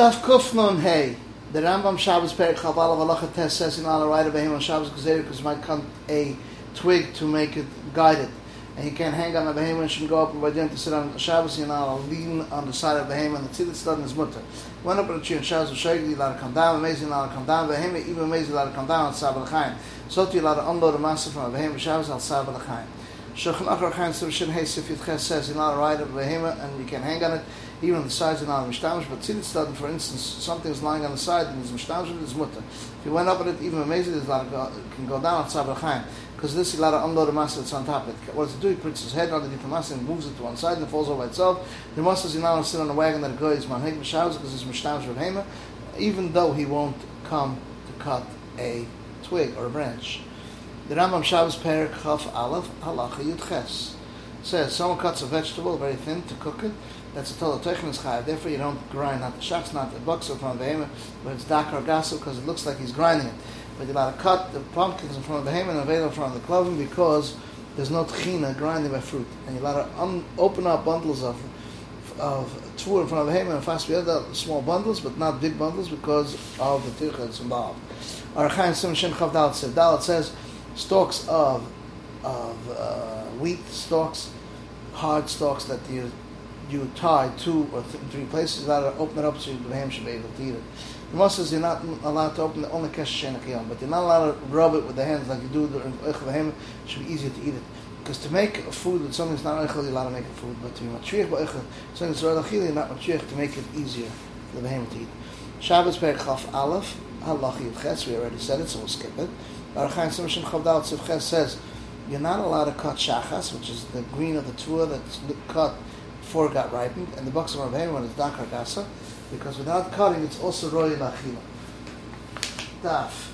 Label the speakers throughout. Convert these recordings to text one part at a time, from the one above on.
Speaker 1: Daf Kufnon Hey. The Rambam Shabbos Perik Chaval of Allah Test says in on a right of him on Shabbos Gezer because might come a twig to make it guided. And he can't hang on the behemoth and shouldn't go up and by to sit on Shabbos, you know, lean on the side of the behemoth and the tzidit stood in his mutter. Went up the tree on Shabbos, Shagli, allowed to come down, amazing, allowed to come down, behemoth, even amazing, allowed to come down Sabbath Chaim. So to allowed to unload a master from a behemoth Shabbos on Sabbath Chaim. Says you're not a ride of a behemoth and you can hang on it even on the sides are not but tzidit for instance, something is lying on the side and it's mishtamish, it's mutter. If you went up on it, even amazing, it's lot go, can go down on Sabbath Chaim, because this is a lot of unload a masa that's on top of it. What does it do? He puts his head underneath the masa and moves it to one side and it falls over itself. The masa is not sit on a wagon that goes manheg mishawz because it's mishtamish hema, even though he won't come to cut a twig or a branch. The Rambam Shabbos Perik Chaf Aleph Halacha Yud Ches says someone cuts a vegetable very thin to cook it. That's a total technical chayav. Therefore, you don't grind not the shaks, not the bucks from the behemoth, but it's dakar gasu because it looks like he's grinding it. But you're allowed to cut the pumpkins in front of the behemoth and avail in front of the cloven because there's no tchina grinding by fruit, and you're allowed to un- open up bundles of of tvur in front of the behemoth and fast the other small bundles, but not big bundles because of the tircha that's involved. Archaim Sim Shin Chav Dalet says Dalet says stalks of of uh, wheat stalks, hard stalks that you you tie two or th- three places, allowed to open it up so the ham should be able to eat it. The says you're not allowed to open it only shenakiyam, but you're not allowed to rub it with the hands like you do the ham. It should be easier to eat it. Because to make a food with something that's not eichel, you're allowed to make a food, but to be matriach ba'eichel, something that's ro'achil, you're not matriach to make it easier for the ham to eat. Shabbos Perek Chaf Aleph, Halachi Ches, we already said it, so we'll skip it. Archaim Simshin Chavdal Tziv Ches says, you're not allowed to cut shachas, which is the green of the tua that's cut before it got ripened, and the box of Rav when it's dakar gasa, because without cutting, it's also roy lachila. Daf,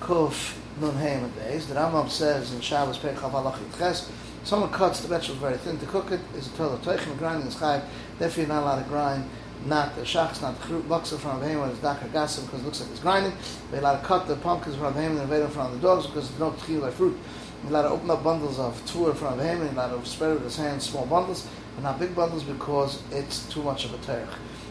Speaker 1: kuf, nun heim at days. The Rambam says in Shabbos Pei Chav Halach Ches, someone cuts the vegetable very thin to cook it, is a total teichem, grinding is chayv, therefore you're not allowed to grind not the shachs, not the boxer from Rav when it's dakar gasa, because it looks like it's grinding, you're allowed to cut the pumpkins from Rav and invade them from the dogs, because there's no tchil fruit. You're allowed to open up bundles of tour from Rav and allowed to spread with his hands, small bundles, but not big bundles because it's too much of a terech.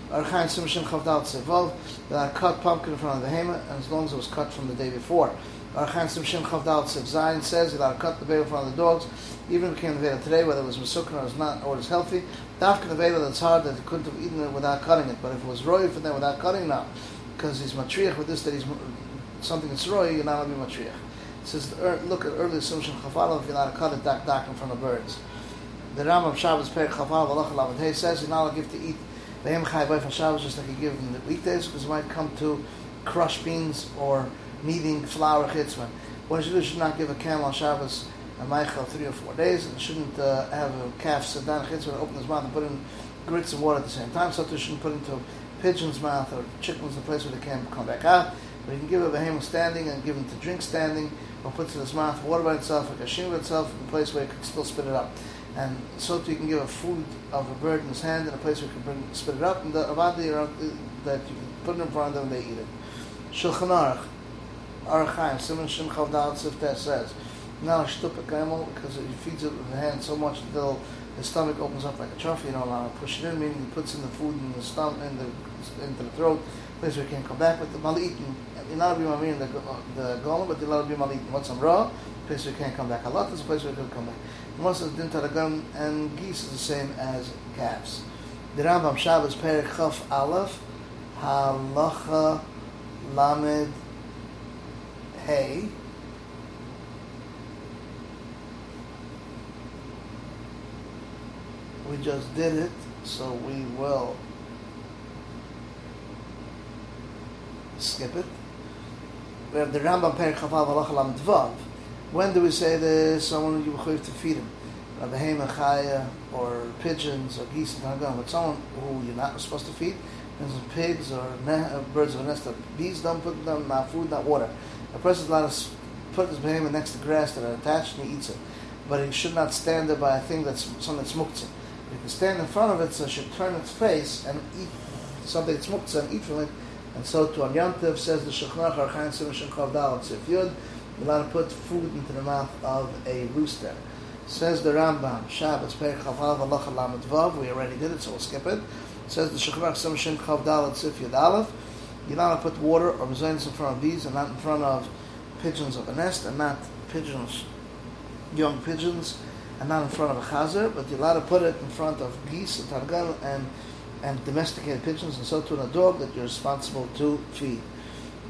Speaker 1: Archaim Simshin Chavdal Tzevov, that cut pumpkin in front of the Hema, and as long as it was cut from the day before. Archaim Simshin Chavdal Tzev Zayin says to cut the veil front the dogs, even if it came the veil today, whether it was Mesukra or was not, or it was healthy. Dafka the veil that's hard that he couldn't have eaten it without cutting it, but if it was roy for them without cutting now, because he's matriach with this, that he's something that's roy, you're not going to be matriach. It says, er, look at early Simshin Chavdal, if you're not to cut it, dak dak in front of birds the Rambam Shabbos Perek Chafal V'Lach Lamed Hey says you're not allowed to eat the Hem Chai Boy from Shabbos just like you give in the weekdays because it might come to crush beans or kneading flour chitzman. You do should not give a camel Shabbos a Michael three or four days and shouldn't uh, have a calf sit down chitzman open his mouth and put in grits and water at the same time. So you shouldn't put into a pigeon's mouth or chicken's the place where they can't come back out. But you can give a behemoth standing and give him to drink standing or puts in his mouth water by itself, like a shin by itself, in a place where he can still spit it up and so too you can give a food of a bird in his hand in a place where you can bring, spit it up, and the avadi around that you can put it in front of them and they eat it. Shulchan Aruch, Arachaim, Simon Shem Chavdal Tzivteh says, shtup a camel because he feeds it with the hand so much until his stomach opens up like a trophy, you him to push it in, meaning he puts in the food in the stomach, in the, into the throat, place where he can't come back with the malit. You're not to be in the, the golem, but you're allowed to be malit. What's some raw? Place where he can't come back. A lot is a place where he can come back. Most of the din and geese is the same as calves. The Rambam Shabbos Perek Chaf Aleph Halacha Lamed Hey We just did it, so we will skip it. We have the Rambam Perek Halacha Lamed when do we say this? Someone you have to feed him. A behema chaya, or pigeons, or geese, and hagam. But someone who you're not supposed to feed, and some pigs or uh, birds of a nest. Bees don't put them not food, not water. A person's allowed to put his behema next to grass that are attached and he eats it. But he should not stand there by a thing that's something that's muktzah. He can stand in front of it, so it should turn its face and eat something that's and eat from it. And so to Anyantiv says the Shechnach Archaim Sim Shemchav Dal Tzif Yud. You're allowed to put food into the mouth of a rooster. Says the Rambam, Shabbos, Perek Chavav, Allah Lamed Vav, we already did it, so we'll skip it. says the Shechavach Sam Shem Chav Dalet Sif Yad Aleph. You're not to put water or mezainis in front of these, and not in front of pigeons of a nest, and not pigeons, young pigeons, and not in front of a chazer, but you're allowed to put it in front of geese and targal and and domesticated pigeons, and so to a dog that you're responsible to feed.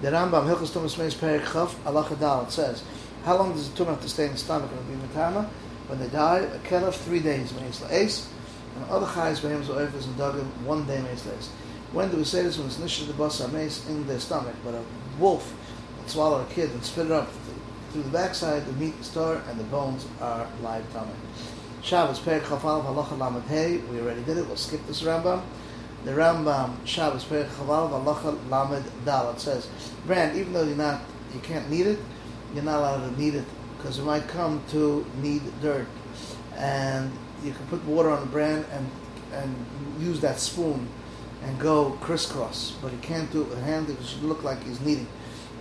Speaker 1: The Rambam Hilchos Tumas Meis Perik Chav Allah Dal says, how long does the tumor have to stay in the stomach of the matama? When they die, a kelef three days meis ace, and other chayes behemoths oifers and duggan one day meis ace. When do we say this? When it's nishir the basa mace in their stomach, but a wolf swallowed a kid and spit it up through the backside, the meat is torn and the bones are live tummy. Shabbos Perik Chafal Halacha Lamed Hey. We already did it. We'll skip this Rambam. The Rambam Shabbos Perik Chafal Halacha Lamed Dal. It says, Brand, even though you're not, you can't need it, you're not allowed to need it because you might come to need dirt, and you can put water on the bran and and use that spoon and go crisscross, but you can't do it with hand it should look like he's kneading.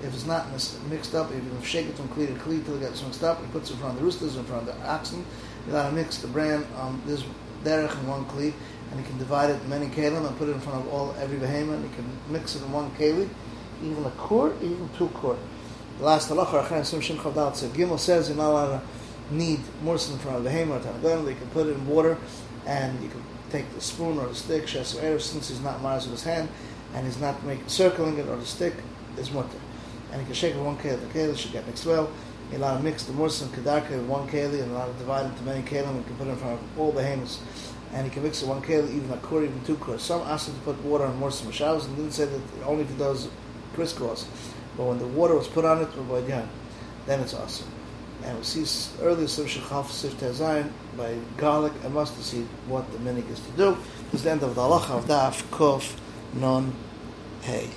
Speaker 1: If it's not mixed up, if you shake it from clean to clean till it gets mixed up, he puts it in front of the roosters, in front of the oxen. You gotta mix the bran on this derech in one kli, and you can divide it in many kalim and put it in front of all every behemoth. You can mix it in one keli, even a quart, even two quart. The last halacha, Achan Sim Shem Chavdal said, Gimel says you're not allowed to need more than from the behemoth. You can put it in water, and you can take the spoon or the stick, Shes since he's not mars with his hand, and he's not making circling it or the stick is mutter. And he can shake it one keli, the keli should get mixed well. You're allowed to mix the mursa and kedarka in one keli, and allowed to divide into many kelim, and can put it in front of all the behemoths. And he can mix it one keli, even a kur, even two kur. Some asked him to put water on mursa and and didn't say that only if it does crisscross. But when the water was put on it, oh then it's awesome. And we see earlier Sif Shechaf Sif Tezayin by garlic and mustard seed what the minig is to do. This is the end of the halacha of Daf Kof Non Hey.